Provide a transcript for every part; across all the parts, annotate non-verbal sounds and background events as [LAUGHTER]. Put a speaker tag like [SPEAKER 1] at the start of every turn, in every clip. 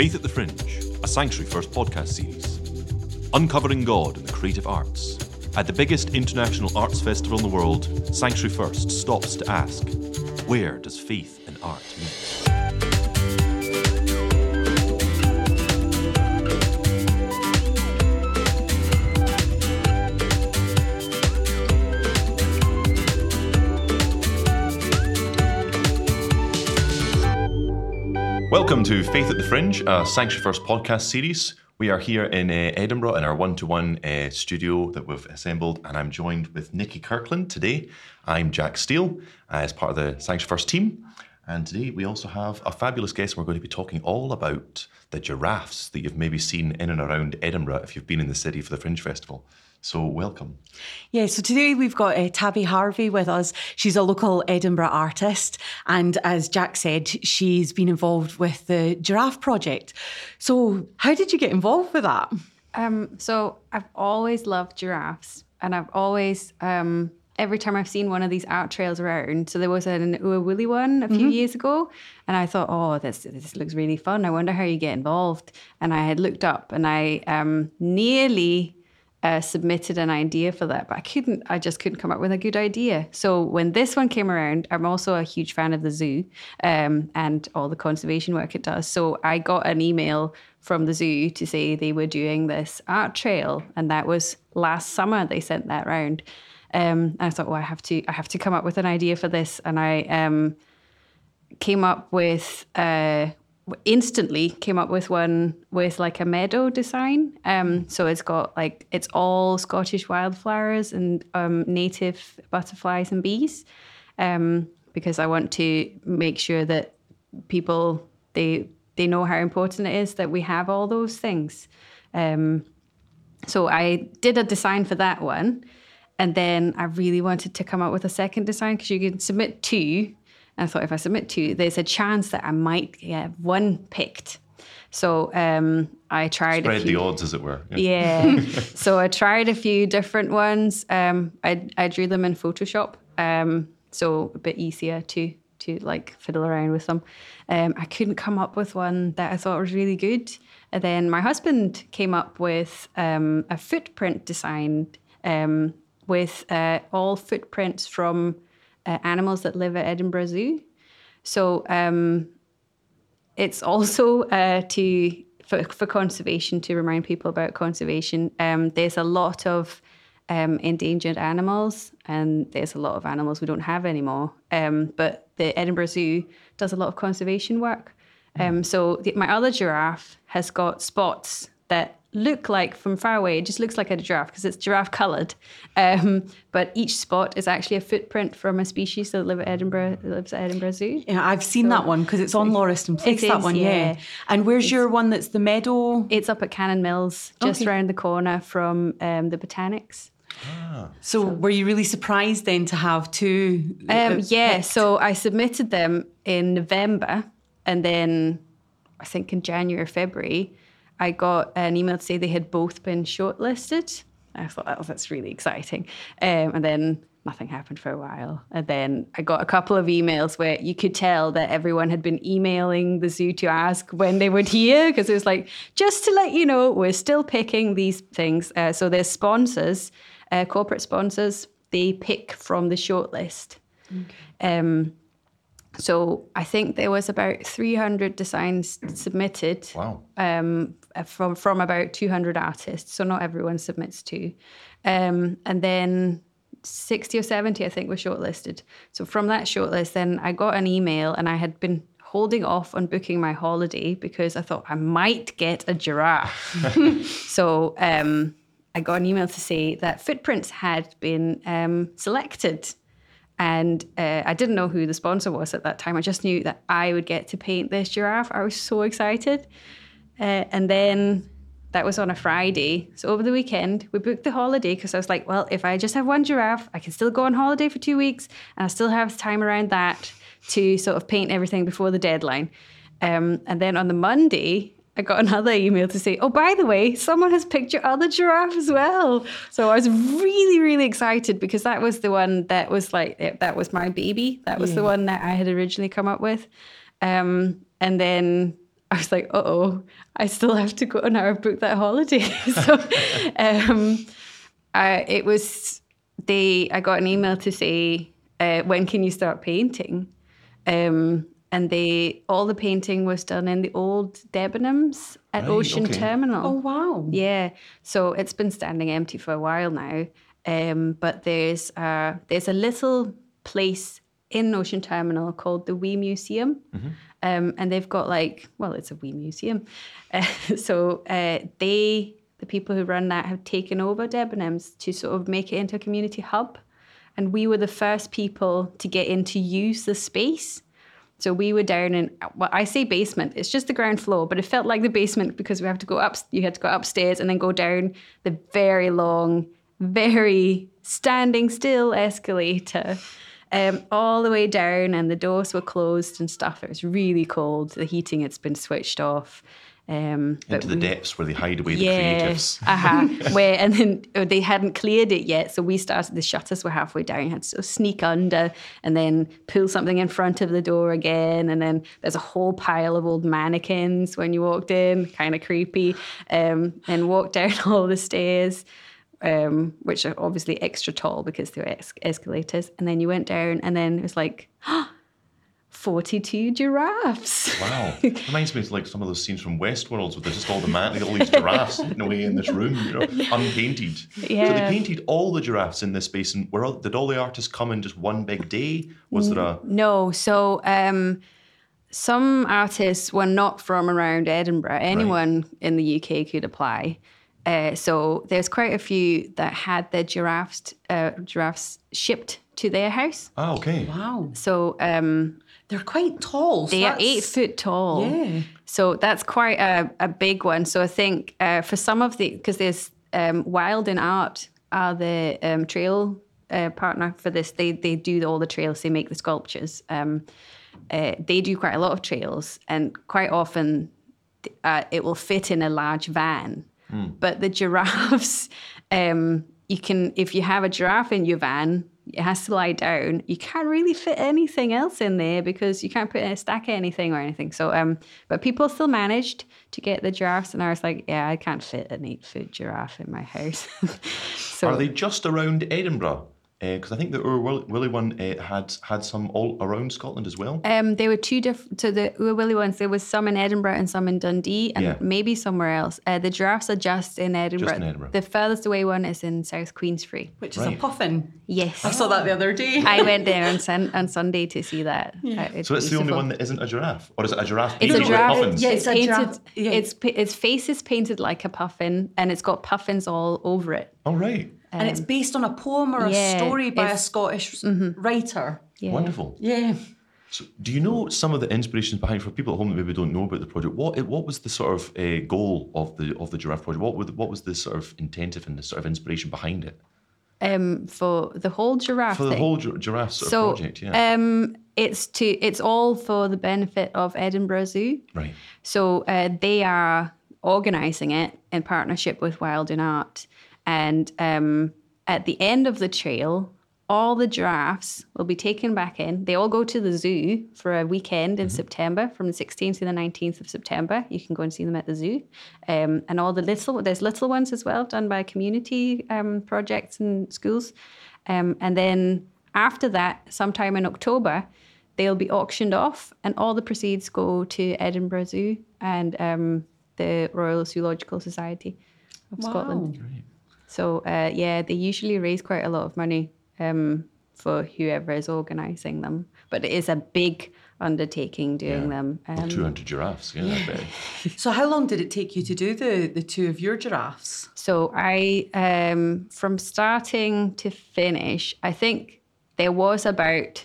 [SPEAKER 1] Faith at the Fringe, a Sanctuary First podcast series. Uncovering God in the creative arts. At the biggest international arts festival in the world, Sanctuary First stops to ask, where does faith and art meet? Welcome to Faith at the Fringe, a Sanctuary First podcast series. We are here in uh, Edinburgh in our one to one studio that we've assembled, and I'm joined with Nikki Kirkland today. I'm Jack Steele uh, as part of the Sanctuary First team. And today we also have a fabulous guest. We're going to be talking all about the giraffes that you've maybe seen in and around Edinburgh if you've been in the city for the Fringe Festival. So, welcome.
[SPEAKER 2] Yeah, so today we've got uh, Tabby Harvey with us. She's a local Edinburgh artist, and as Jack said, she's been involved with the Giraffe Project. So, how did you get involved with that?
[SPEAKER 3] Um, so I've always loved giraffes, and I've always um, every time I've seen one of these art trails around. So there was an Oor Wullie one a few years ago, and I thought, oh, this this looks really fun. I wonder how you get involved. And I had looked up, and I um, nearly uh, submitted an idea for that, but I couldn't. I just couldn't come up with a good idea. So when this one came around, I'm also a huge fan of the zoo um, and all the conservation work it does. So I got an email from the zoo to say they were doing this art trail, and that was last summer. They sent that round. Um, and I thought, well, I have to, I have to come up with an idea for this, and I um, came up with uh, instantly came up with one with like a meadow design. Um, so it's got like it's all Scottish wildflowers and um, native butterflies and bees, um, because I want to make sure that people they they know how important it is that we have all those things. Um, so I did a design for that one. And then I really wanted to come up with a second design because you can submit two. And I thought if I submit two, there's a chance that I might get one picked. So um, I tried.
[SPEAKER 1] Spread
[SPEAKER 3] few,
[SPEAKER 1] the odds, as it were.
[SPEAKER 3] Yeah. [LAUGHS] so I tried a few different ones. Um, I I drew them in Photoshop, um, so a bit easier to to like fiddle around with them. Um, I couldn't come up with one that I thought was really good. And then my husband came up with um, a footprint design um, with uh, all footprints from uh, animals that live at Edinburgh Zoo. So um, it's [LAUGHS] also uh, to for, for conservation to remind people about conservation. Um, there's a lot of um, endangered animals, and there's a lot of animals we don't have anymore. Um, but the Edinburgh Zoo does a lot of conservation work. Um, so the, my other giraffe has got spots that look like from far away. It just looks like a giraffe because it's giraffe coloured. Um, but each spot is actually a footprint from a species that live at Edinburgh that lives at Edinburgh Zoo.
[SPEAKER 2] Yeah, I've seen that one because it's on Lauriston Place.
[SPEAKER 3] It
[SPEAKER 2] that
[SPEAKER 3] is,
[SPEAKER 2] one, yeah.
[SPEAKER 3] yeah.
[SPEAKER 2] And where's your one that's the meadow?
[SPEAKER 3] It's up at Canonmills, just
[SPEAKER 2] Okay.
[SPEAKER 3] around the corner from um, the Botanics. Ah.
[SPEAKER 2] So, were you really surprised then to have two? uh,
[SPEAKER 3] Um, yeah, so I submitted them in November, and then I think in January or February, I got an email to say they had both been shortlisted. I thought, oh, that's really exciting. Um, and then nothing happened for a while. And then I got a couple of emails where you could tell that everyone had been emailing the zoo to ask when they would hear, because it was like, just to let you know, we're still picking these things. Uh, so there's sponsors, uh, corporate sponsors, they pick from the shortlist. Um, so I think there was about 300 designs submitted
[SPEAKER 1] Wow.
[SPEAKER 3] um, from from about 200 artists. So not everyone submits to, um, and then 60 or 70 I think were shortlisted. So from that shortlist, then I got an email, and I had been holding off on booking my holiday because I thought I might get a giraffe. [LAUGHS] so um, I got an email to say that footprints had been um, selected. And uh, I didn't know who the sponsor was at that time. I just knew that I would get to paint this giraffe. I was so excited. Uh, and then that was on a Friday. So over the weekend, we booked the holiday because I was like, well, if I just have one giraffe, I can still go on holiday for two weeks and I still have time around that to sort of paint everything before the deadline. Um, and then on the Monday, I got another email to say, oh, by the way, someone has picked your other giraffe as well. So I was really, really excited because that was the one that was like, that was my baby. That was the one that I had originally come up with. Um, and then I was like, uh oh, I still have to go now. I've booked that holiday. [LAUGHS] so [LAUGHS] um, I, it was they. I got an email to say, uh, when can you start painting? Um, and they all the painting was done in the old Debenhams at
[SPEAKER 1] Right,
[SPEAKER 3] Ocean
[SPEAKER 1] okay.
[SPEAKER 3] Terminal.
[SPEAKER 2] Oh wow.
[SPEAKER 3] Yeah, so it's been standing empty for a while now. Um, but there's uh, there's a little place in Ocean Terminal called the Wee Museum, um, and they've got like well, it's a wee museum. Uh, [LAUGHS] so uh, they, the people who run that, have taken over Debenhams to sort of make it into a community hub, and we were the first people to get in to use the space. So we were down in well, I say basement. It's just the ground floor, but it felt like the basement because we have to go up. You had to go upstairs and then go down the very long, very standing still escalator, um, all the way down, and the doors were closed and stuff. It was really cold. The heating had been switched off. Um,
[SPEAKER 1] Into the
[SPEAKER 3] we-
[SPEAKER 1] depths where they hide away the creatives.
[SPEAKER 3] uh-huh. [LAUGHS] Where and then uh, they hadn't cleared it yet, so we started. The shutters were halfway down. You had to sort of sneak under and then pull something in front of the door again. And then there's a whole pile of old mannequins when you walked in, kind of creepy. Um, and walk down [LAUGHS] all the stairs. Um, which are obviously extra tall because they were es- escalators. And then you went down, and then it was like [GASPS] 42 giraffes.
[SPEAKER 1] Wow. [LAUGHS] Reminds me of like some of those scenes from Westworld where there's just all the man, all these giraffes hidden away in this room, you know, [LAUGHS] unpainted. So they painted all the giraffes in this space. And were all, did all the artists come in just one big day? Was there a.
[SPEAKER 3] No, so um, some artists were not from around Edinburgh. Anyone in the UK could apply. Uh, so there's quite a few that had their giraffes uh, giraffes shipped to their house.
[SPEAKER 1] Ah, okay.
[SPEAKER 2] Wow.
[SPEAKER 3] So um,
[SPEAKER 2] They're quite tall. so
[SPEAKER 3] they are eight foot tall.
[SPEAKER 2] Yeah.
[SPEAKER 3] So that's quite a, a big one. So I think uh, for some of the, because there's um, Wild in Art are the um, trail uh, partner for this. They they do all the trails. They make the sculptures. Um, uh, they do quite a lot of trails, and quite often uh, it will fit in a large van. But the [LAUGHS] giraffes, um, you can if you have a giraffe in your van, it has to lie down. You can't really fit anything else in there because you can't put in a stack of anything or anything. So, um, but people still managed to get the giraffes, and I was like, yeah, I can't fit an eight foot giraffe in my house. [LAUGHS] so
[SPEAKER 1] Are they just around Edinburgh? Because I think the Ur Will- Willie one uh, had had some all around Scotland as well.
[SPEAKER 3] Um, there were two different. So the Oor Wullie ones, there was some in Edinburgh and some in Dundee, and
[SPEAKER 1] Yeah.
[SPEAKER 3] maybe somewhere else. Uh, the giraffes are just in Edinburgh.
[SPEAKER 1] Just in Edinburgh.
[SPEAKER 3] The furthest away one is in South Queensferry.
[SPEAKER 2] Which is a puffin.
[SPEAKER 3] Yes,
[SPEAKER 2] I saw that the other day.
[SPEAKER 3] I went there [LAUGHS] on, sun, on Sunday to see that. Uh,
[SPEAKER 1] So it's the only one that isn't a giraffe, or is it a giraffe?
[SPEAKER 3] It's a
[SPEAKER 1] painted with
[SPEAKER 3] giraffe.
[SPEAKER 1] puffins?
[SPEAKER 2] Yeah,
[SPEAKER 3] It's
[SPEAKER 2] it's a
[SPEAKER 3] painted.
[SPEAKER 2] giraffe, yeah.
[SPEAKER 3] It's its face is painted like a puffin, and it's got puffins all over it.
[SPEAKER 1] Oh right,
[SPEAKER 2] and it's based on a poem or a story by a
[SPEAKER 3] it's-
[SPEAKER 2] Scottish writer.
[SPEAKER 3] Yeah.
[SPEAKER 1] wonderful.
[SPEAKER 2] Yeah.
[SPEAKER 1] So, do you know some of the inspirations behind for people at home that maybe don't know about the project? What what was the sort of uh, goal of the of the giraffe project? What was what was the sort of intentive and the sort of inspiration behind it
[SPEAKER 3] Um, for the whole giraffe
[SPEAKER 1] for the
[SPEAKER 3] thing.
[SPEAKER 1] whole gi- giraffe sort
[SPEAKER 3] so
[SPEAKER 1] of project? Yeah,
[SPEAKER 3] um, it's to it's all for the benefit of Edinburgh Zoo.
[SPEAKER 1] right.
[SPEAKER 3] So uh, they are organising it in partnership with Wild in Art. And um, at the end of the trail, all the giraffes will be taken back in. They all go to the zoo for a weekend in September, from the 16th to the 19th of September. You can go and see them at the zoo. Um, and all the little, there's little ones as well, done by community um, projects and schools. Um, and then after that, sometime in October, they'll be auctioned off, and all the proceeds go to Edinburgh Zoo and um, the Royal Zoological Society of Scotland. So uh, yeah, they usually raise quite a lot of money um, for whoever is organising them, but it is a big undertaking doing them. Um,
[SPEAKER 1] Two hundred giraffes. Yeah, I bet. [LAUGHS]
[SPEAKER 2] So how long did it take you to do the the two of your giraffes?
[SPEAKER 3] So I, um, from starting to finish, I think there was about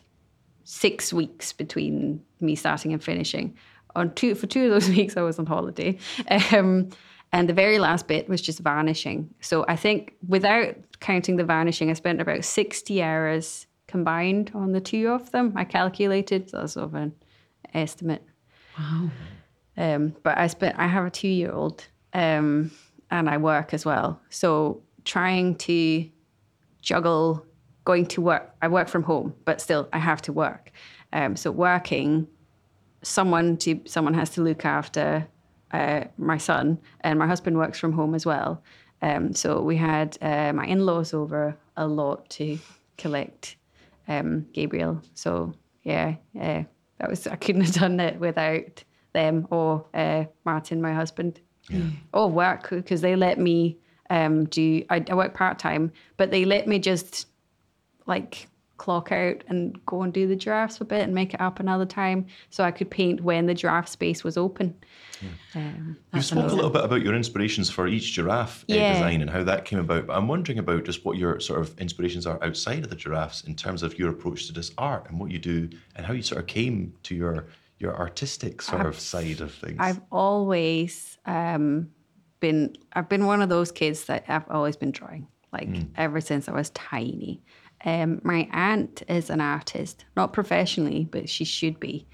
[SPEAKER 3] six weeks between me starting and finishing. On two for two of those [LAUGHS] weeks, I was on holiday, um, and the very last bit was just varnishing. So I think without counting the varnishing, I spent about sixty hours combined on the two of them. I calculated, so that's sort of an estimate. Wow. Um, but I spent. I have a two-year-old, um, and I work as well. So trying to juggle going to work. I work from home, but still I have to work. Um, so working someone to someone has to look after uh, my son, and my husband works from home as well. Um, so we had uh, my in-laws over a lot to collect um, Gabriel. So yeah, uh, that was I couldn't [LAUGHS] have done it without them or uh, Martin, my husband, or work because they let me um, do. I, I work part time, but they let me just like clock out and go and do the giraffes a bit and make it up another time so I could paint when the giraffe space was open. Um,
[SPEAKER 1] You spoke a little bit about your inspirations for each giraffe uh,
[SPEAKER 3] Yeah.
[SPEAKER 1] design and how that came about. But I'm wondering about just what your sort of inspirations are outside of the giraffes in terms of your approach to this art and what you do and how you sort of came to your your artistic sort of side of things.
[SPEAKER 3] I've always um, been I've been one of those kids that I've always been drawing, like ever since I was tiny. Um, my aunt is an artist, not professionally, but she should be.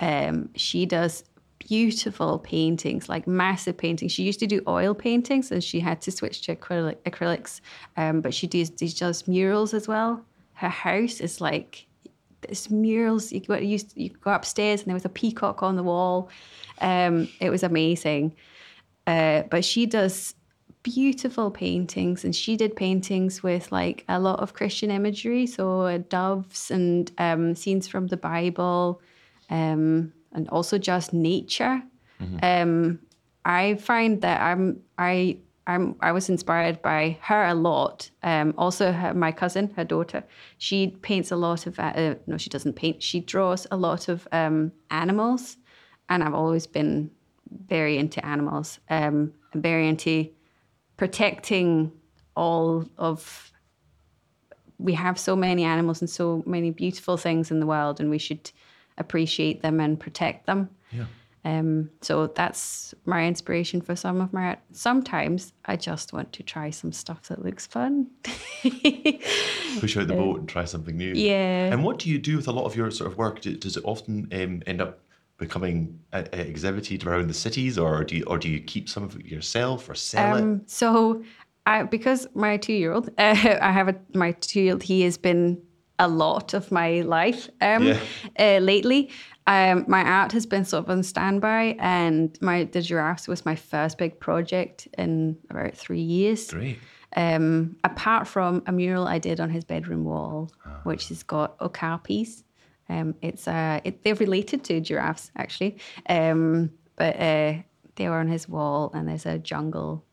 [SPEAKER 3] Um, she does beautiful paintings, like massive paintings. She used to do oil paintings, and she had to switch to acrylic, acrylics. Um, but she does she does murals as well. Her house is like there's murals. You go, you, you go upstairs and there was a peacock on the wall. Um, it was amazing. Uh, but she does beautiful paintings and she did paintings with like a lot of Christian imagery. So uh, doves and um, scenes from the Bible um, and also just nature. Um, I find that I'm I I'm I was inspired by her a lot. Um, also, her, my cousin, her daughter, she paints a lot of. Uh, no, she doesn't paint. She draws a lot of um, animals, and I've always been very into animals. Um, very into protecting all of. We have so many animals and so many beautiful things in the world, and we should appreciate them and protect them.
[SPEAKER 1] yeah.
[SPEAKER 3] Um, so that's my inspiration for some of my art. Sometimes I just want to try some stuff that looks fun. [LAUGHS]
[SPEAKER 1] Push out the boat and try something new.
[SPEAKER 3] Yeah.
[SPEAKER 1] And what do you do with a lot of your sort of work? Does it often um, end up becoming uh, exhibited around the cities, or do you, or do you keep some of it yourself or sell it?
[SPEAKER 3] Um, so I, because my two-year-old, uh, [LAUGHS] I have a my two-year-old. He has been a lot of my life um,
[SPEAKER 1] Yeah. [LAUGHS]
[SPEAKER 3] uh, lately. Um, my art has been sort of on standby, and my the giraffes was my first big project in about three years.
[SPEAKER 1] Great.
[SPEAKER 3] um, apart from a mural I did on his bedroom wall, which has got okapis. Um, it's uh, it, they're related to giraffes actually, um, but uh, they were on his wall, and there's a jungle.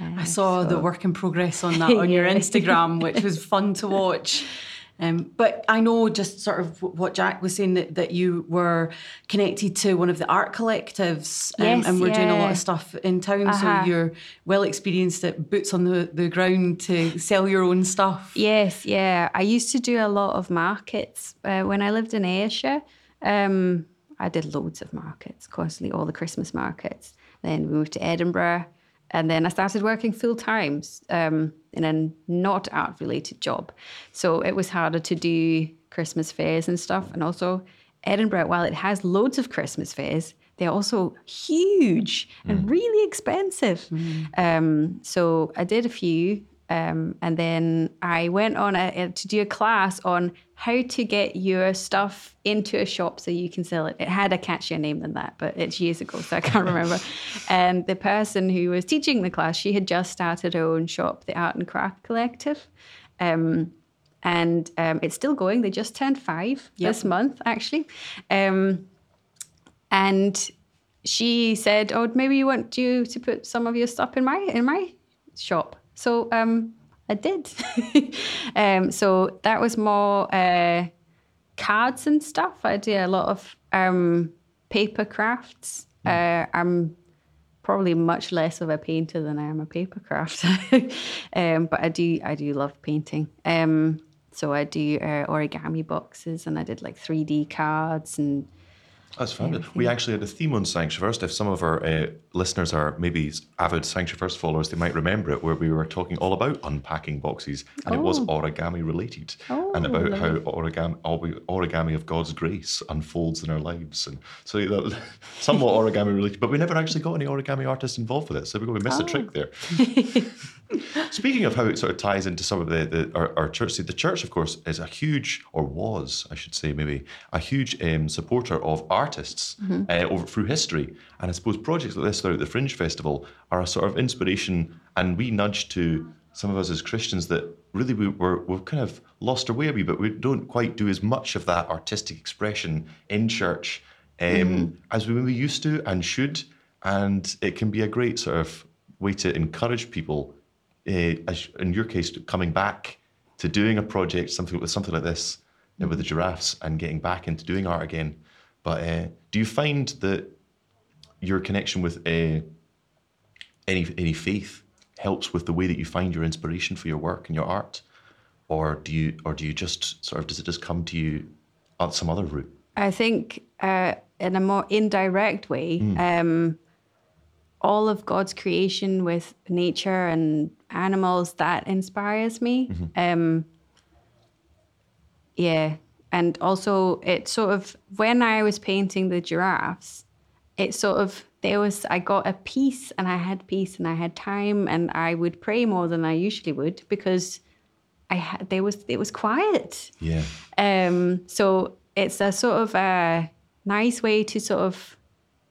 [SPEAKER 2] I saw the work in progress on that [LAUGHS] on your Instagram, which was fun to watch. [LAUGHS] Um, but I know just sort of what Jack was saying that, that you were connected to one of the art collectives um,
[SPEAKER 3] Yes,
[SPEAKER 2] and we're doing a lot of stuff in town.
[SPEAKER 3] Uh-huh.
[SPEAKER 2] So you're well experienced at boots on the, the ground to sell your own stuff.
[SPEAKER 3] Yes, yeah. I used to do a lot of markets uh, when I lived in Ayrshire. Um, I did loads of markets, constantly all the Christmas markets. Then we moved to Edinburgh, and then I started working full time um, in a not art related job. So it was harder to do Christmas fairs and stuff. And also, Edinburgh, while it has loads of Christmas fairs, they're also huge and really expensive. Um, so I did a few. Um, and then I went on a, to do a class on how to get your stuff into a shop so you can sell it. It had a catchier name than that, but it's years ago, so I can't [LAUGHS] remember. and the person who was teaching the class, she had just started her own shop, the Art and Craft Collective. Um, and um, it's still going. They just turned five this month, actually. Um, and she said, "Oh, maybe you want you to put some of your stuff in my in my shop." So um, I did. [LAUGHS] um, so that was more uh, cards and stuff. I do a lot of um, paper crafts. Uh, I'm probably much less of a painter than I am a paper crafter, [LAUGHS] um, but I do I do love painting. Um, so I do uh, origami boxes, and I did like 3D cards and
[SPEAKER 1] That's fabulous. We actually had a theme on Sanctuary First. If some of our uh, listeners are maybe avid Sanctuary First followers, they might remember it, where we were talking all about unpacking boxes, and it was origami related, and about how origami, origami of God's grace unfolds in our lives, and so that [LAUGHS] somewhat origami related. But we never actually got any origami artists involved with it, so we we missed a trick there. [LAUGHS] Speaking of how it sort of ties into some of the, the our, our church, see, the church, of course, is a huge, or was, I should say, maybe a huge um, supporter of artists uh, over through history. And I suppose projects like this throughout the Fringe Festival are a sort of inspiration and we nudge to some of us as Christians that really we, we're, we've kind of lost our way a wee bit. We don't quite do as much of that artistic expression in church um, as we maybe used to and should. And it can be a great sort of way to encourage people, uh, as in your case, coming back to doing a project, something with something like this, uh, with the giraffes, and getting back into doing art again. But uh, do you find that your connection with uh, any any faith helps with the way that you find your inspiration for your work and your art, or do you or do you just sort of does it just come to you on some other route?
[SPEAKER 3] I think uh, in a more indirect way, um, all of God's creation with nature and animals that inspires me. Um, yeah, and also it sort of when I was painting the giraffes, it sort of there was I got a peace and I had peace and I had time and I would pray more than I usually would because I had there was it was quiet.
[SPEAKER 1] Yeah,
[SPEAKER 3] Um, so it's a sort of a nice way to sort of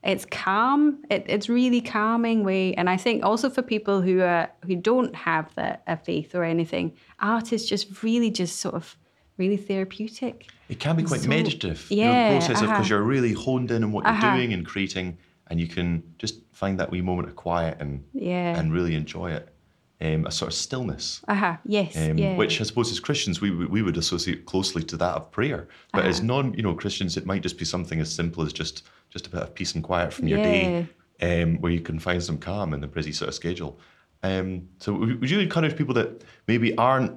[SPEAKER 3] it's calm. It, it's really calming way, and I think also for people who are who don't have the, a faith or anything, art is just really just sort of really therapeutic.
[SPEAKER 1] it can be quite
[SPEAKER 3] So-
[SPEAKER 1] meditative.
[SPEAKER 3] yeah,
[SPEAKER 1] process of
[SPEAKER 3] uh-huh.
[SPEAKER 1] because you're really honed in on what you're
[SPEAKER 3] Uh-huh.
[SPEAKER 1] doing and creating, and you can just find that wee moment of quiet and
[SPEAKER 3] Yeah.
[SPEAKER 1] and really enjoy it. Um, a sort of stillness.
[SPEAKER 3] Aha, yes,
[SPEAKER 1] um,
[SPEAKER 3] yeah.
[SPEAKER 1] which I suppose as Christians we would- we would associate closely to that of prayer. But
[SPEAKER 3] Uh-huh.
[SPEAKER 1] as non you know Christians, it might just be something as simple as just just a bit of peace and quiet from your day, um, where you can find some calm in the busy sort of schedule. Um, so would you encourage people that maybe aren't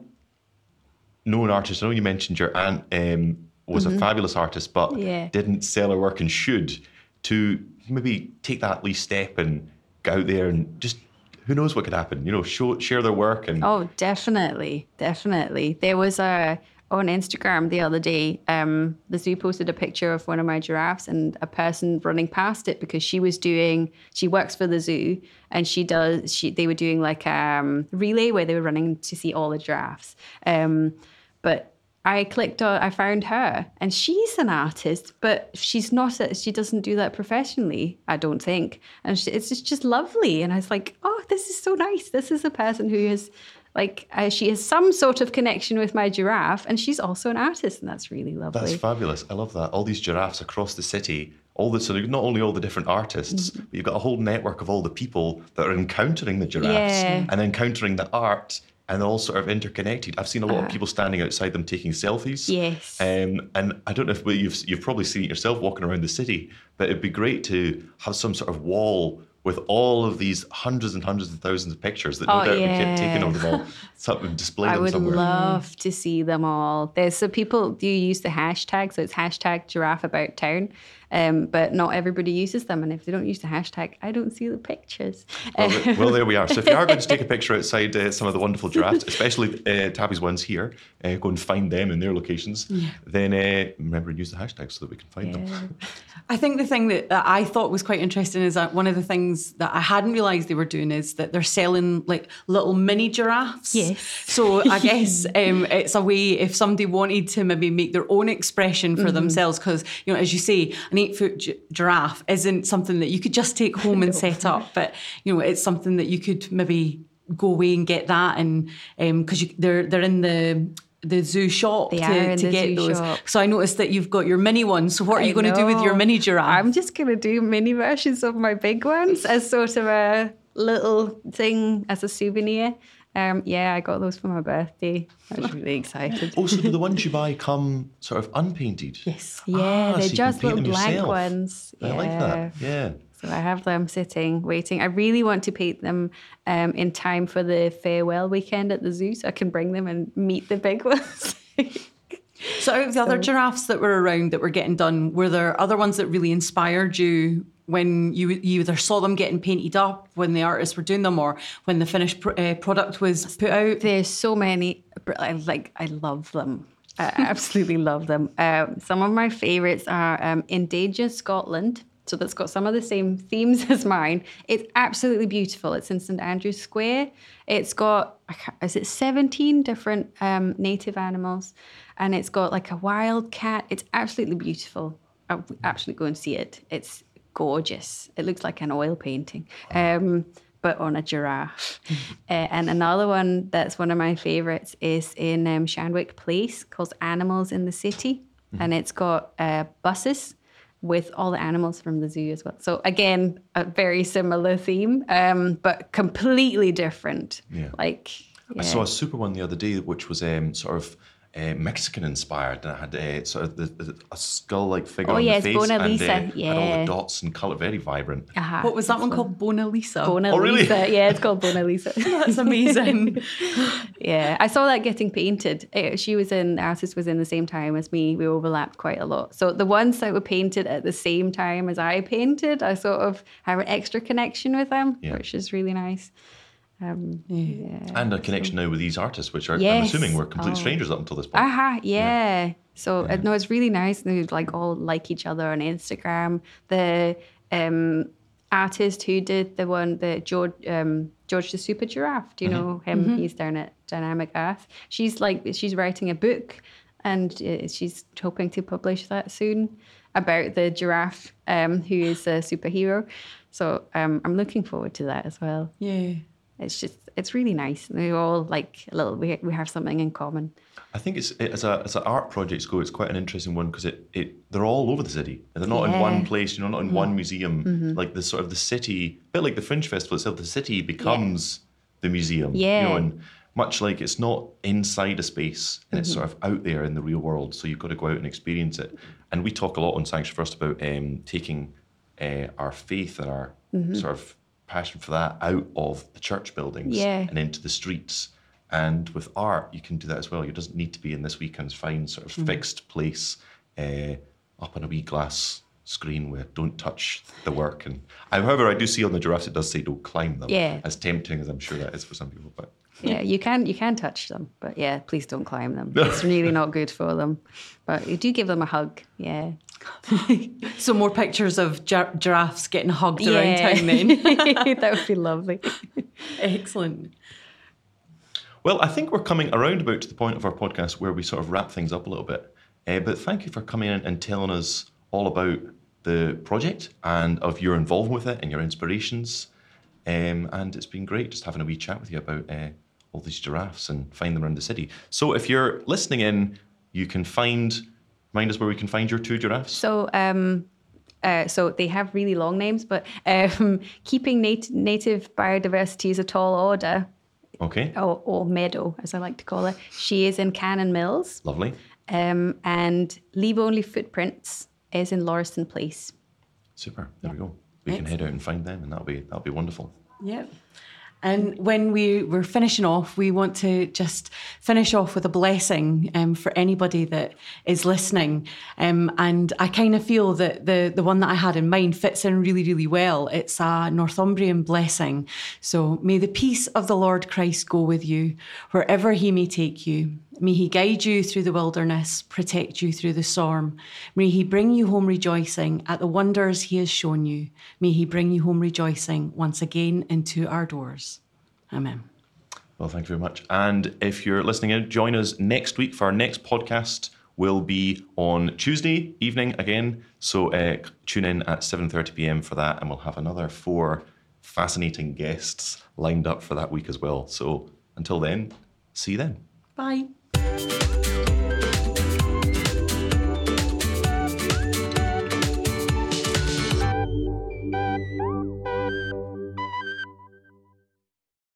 [SPEAKER 1] known artist. I know you mentioned your aunt um, was a fabulous artist, but
[SPEAKER 3] Mm-hmm. Yeah.
[SPEAKER 1] didn't sell her work and should to maybe take that least step and go out there and just. Who knows what could happen? You know, show, share their work and
[SPEAKER 3] Oh, definitely, definitely. There was a on Instagram the other day. Um, the zoo posted a picture of one of my giraffes and a person running past it because she was doing. She works for the zoo and she does. She they were doing like um relay where they were running to see all the giraffes. Um, but I clicked on, I found her, and she's an artist, but she's not. A, she doesn't do that professionally, I don't think. And she, it's just, just lovely. And I was like, oh, this is so nice. This is a person who has, like, uh, she has some sort of connection with my giraffe, and she's also an artist, and that's really lovely.
[SPEAKER 1] That's fabulous. I love that. All these giraffes across the city. All the so not only all the different artists,
[SPEAKER 3] Mm-hmm.
[SPEAKER 1] but you've got a whole network of all the people that are encountering the giraffes
[SPEAKER 3] Yeah.
[SPEAKER 1] and encountering the art, and they're all sort of interconnected. I've seen a lot
[SPEAKER 3] Uh-huh.
[SPEAKER 1] of people standing outside them taking selfies.
[SPEAKER 3] Yes.
[SPEAKER 1] Um, and I don't know if well, you've you've probably seen it yourself walking around the city, but it'd be great to have some sort of wall with all of these hundreds and hundreds and thousands of pictures that no
[SPEAKER 3] Oh,
[SPEAKER 1] doubt we kept taking
[SPEAKER 3] yeah.
[SPEAKER 1] of them all, [LAUGHS] something display
[SPEAKER 3] I
[SPEAKER 1] them
[SPEAKER 3] would
[SPEAKER 1] somewhere.
[SPEAKER 3] love to see them all. There's some people do use the hashtag, so it's hashtag giraffe about town, um, but not everybody uses them. And if they don't use the hashtag, I don't see the pictures.
[SPEAKER 1] Well, th- [LAUGHS] well, there we are. So if you are going to take a picture outside uh, some of the wonderful giraffes, [LAUGHS] especially uh, Tabby's ones here, uh, go and find them in their locations. Then uh, remember and use the hashtag so that we can find them. [LAUGHS]
[SPEAKER 2] I think the thing that, that I thought was quite interesting is that one of the things that I hadn't realised they were doing is that they're selling like little mini giraffes.
[SPEAKER 3] Yes.
[SPEAKER 2] So I guess um, it's a way if somebody wanted to maybe make their own expression for themselves, because you know, as you say, an eight foot gi- giraffe isn't something that you could just take home and [LAUGHS] set up, but you know, it's something that you could maybe go away and get that, and um, because they're they're in the the zoo shop
[SPEAKER 3] They
[SPEAKER 2] to, to get those.
[SPEAKER 3] shop.
[SPEAKER 2] So I noticed that you've got your mini ones. So what are
[SPEAKER 3] I
[SPEAKER 2] you going to do with your mini giraffe?
[SPEAKER 3] I'm just going to do mini versions of my big ones as sort of a little thing as a souvenir. Um, yeah, I got those for my birthday. I was really excited. [LAUGHS]
[SPEAKER 1] Also, do the ones you buy come sort of unpainted?
[SPEAKER 2] yes.
[SPEAKER 3] Yeah,
[SPEAKER 1] Ah,
[SPEAKER 3] they're
[SPEAKER 1] can
[SPEAKER 3] just little blank
[SPEAKER 1] yourself.
[SPEAKER 3] ones.
[SPEAKER 1] I like that. Yeah.
[SPEAKER 3] So I have them sitting, waiting. I really want to paint them um, in time for the farewell weekend at the zoo so I can bring them and meet the big [LAUGHS] ones.
[SPEAKER 2] So out of the other giraffes that were around that were getting done, were there other ones that really inspired you when you you either saw them getting painted up when the artists were doing them, or when the finished pro- uh, product was put out?
[SPEAKER 3] There's so many. I like. I love them. I [LAUGHS] absolutely love them. Um, some of my favorites are um, Endangered Scotland. So that's got some of the same themes [LAUGHS] as mine. It's absolutely beautiful. It's in St Andrew's Square. It's got I can't- is it 17 different um, native animals, and it's got like a wild cat. It's absolutely beautiful. I'll actually go and see it. It's gorgeous. It looks like an oil painting. Um, but on a giraffe. [LAUGHS] uh, and another one that's one of my favorites is in um, Shandwick Place called Animals in the City. And it's got uh, buses with all the animals from the zoo as well. So again, a very similar theme, um, but completely different.
[SPEAKER 1] Yeah.
[SPEAKER 3] Like,
[SPEAKER 1] I saw a super one the other day, which was um, sort of uh, Mexican inspired, and it had uh, sort of the, the, a skull like figure
[SPEAKER 3] Oh,
[SPEAKER 1] on
[SPEAKER 3] yes,
[SPEAKER 1] the face,
[SPEAKER 3] Mona
[SPEAKER 1] and
[SPEAKER 3] Lisa,
[SPEAKER 1] uh, had all the dots and colour, very vibrant.
[SPEAKER 3] uh-huh.
[SPEAKER 2] What was that one called? Bona Lisa.
[SPEAKER 3] Mona
[SPEAKER 1] Oh, really?
[SPEAKER 3] Lisa. Yeah, it's called Mona Lisa. [LAUGHS]
[SPEAKER 2] That's amazing. [LAUGHS]
[SPEAKER 3] yeah, I saw that getting painted. Uh, She was in, the artist was in the same time as me. We overlapped quite a lot. So the ones that were painted at the same time as I painted, I sort of have an extra connection with them,
[SPEAKER 1] Yeah.
[SPEAKER 3] which is really nice. Um, yeah.
[SPEAKER 1] And a connection now with these artists, which are, I'm
[SPEAKER 3] Yes.
[SPEAKER 1] assuming, were complete
[SPEAKER 3] Oh.
[SPEAKER 1] strangers up until this point.
[SPEAKER 3] Aha, yeah. So uh, no, it's really nice. They like all like each other on Instagram. The um, artist who did the one, the George, um, George the Super Giraffe. Do you know him? He's down at Dynamic Earth. She's like she's writing a book, and uh, she's hoping to publish that soon about the giraffe um, who is a superhero. So um, I'm looking forward to that as well.
[SPEAKER 2] yeah.
[SPEAKER 3] It's just it's really nice. They all like a little. We we have something in common.
[SPEAKER 1] I think it's it, as a as an art project go, it's quite an interesting one because it, it they're all over the city. They're not in one place. You know, not in one museum. Like the sort of the city, a bit like the Fringe Festival itself. The city becomes the museum. You know,
[SPEAKER 3] Yeah.
[SPEAKER 1] and much like it's not inside a space and it's sort of out there in the real world. So you've got to go out and experience it. And we talk a lot on Sanctuary First about um, taking uh, our faith and our sort of passion for that out of the church buildings
[SPEAKER 3] Yeah.
[SPEAKER 1] and into the streets. And with art, you can do that as well. It doesn't need to be in this weekend's fine sort of fixed place uh, up on a wee glass screen where don't touch the work. And however, I do see on the giraffes it does say don't climb them.
[SPEAKER 3] Yeah.
[SPEAKER 1] As tempting as I'm sure that is for some people, but
[SPEAKER 3] Yeah, you can you can touch them, but yeah, please don't climb them. It's really not good for them. But you do give them a hug. Yeah. [LAUGHS]
[SPEAKER 2] So more pictures of gi- giraffes getting hugged around town [LAUGHS] then. [LAUGHS]
[SPEAKER 3] that would be lovely.
[SPEAKER 2] Excellent.
[SPEAKER 1] Well, I think we're coming around about to the point of our podcast where we sort of wrap things up a little bit. Uh, but thank you for coming in and telling us all about the project and of your involvement with it and your inspirations. Um, and it's been great just having a wee chat with you about uh, all these giraffes and find them around the city. So if you're listening in, you can find, remind us where we can find your two giraffes.
[SPEAKER 3] So um uh, so they have really long names, but um, [LAUGHS] keeping nat- native biodiversity is a tall order,
[SPEAKER 1] Okay,
[SPEAKER 3] or, or meadow, as I like to call it. She is in Canonmills,
[SPEAKER 1] lovely.
[SPEAKER 3] um, and Leave Only Footprints is in Lauriston Place.
[SPEAKER 1] Super. There we go. We can head out and find them, and that'll be that'll be wonderful.
[SPEAKER 2] Yep. And when we were finishing off, we want to just finish off with a blessing um, for anybody that is listening. Um, and I kind of feel that the, the one that I had in mind fits in really, really well. It's a Northumbrian blessing. So may the peace of the Lord Christ go with you wherever he may take you. May he guide you through the wilderness, protect you through the storm. May he bring you home rejoicing at the wonders he has shown you. May he bring you home rejoicing once again into our doors. Amen.
[SPEAKER 1] Well, thank you very much. And if you're listening in, join us next week for our next podcast. Will be on Tuesday evening again. So uh, tune in at 7:30 p.m. for that, and we'll have another four fascinating guests lined up for that week as well. So until then, see you then.
[SPEAKER 2] Bye.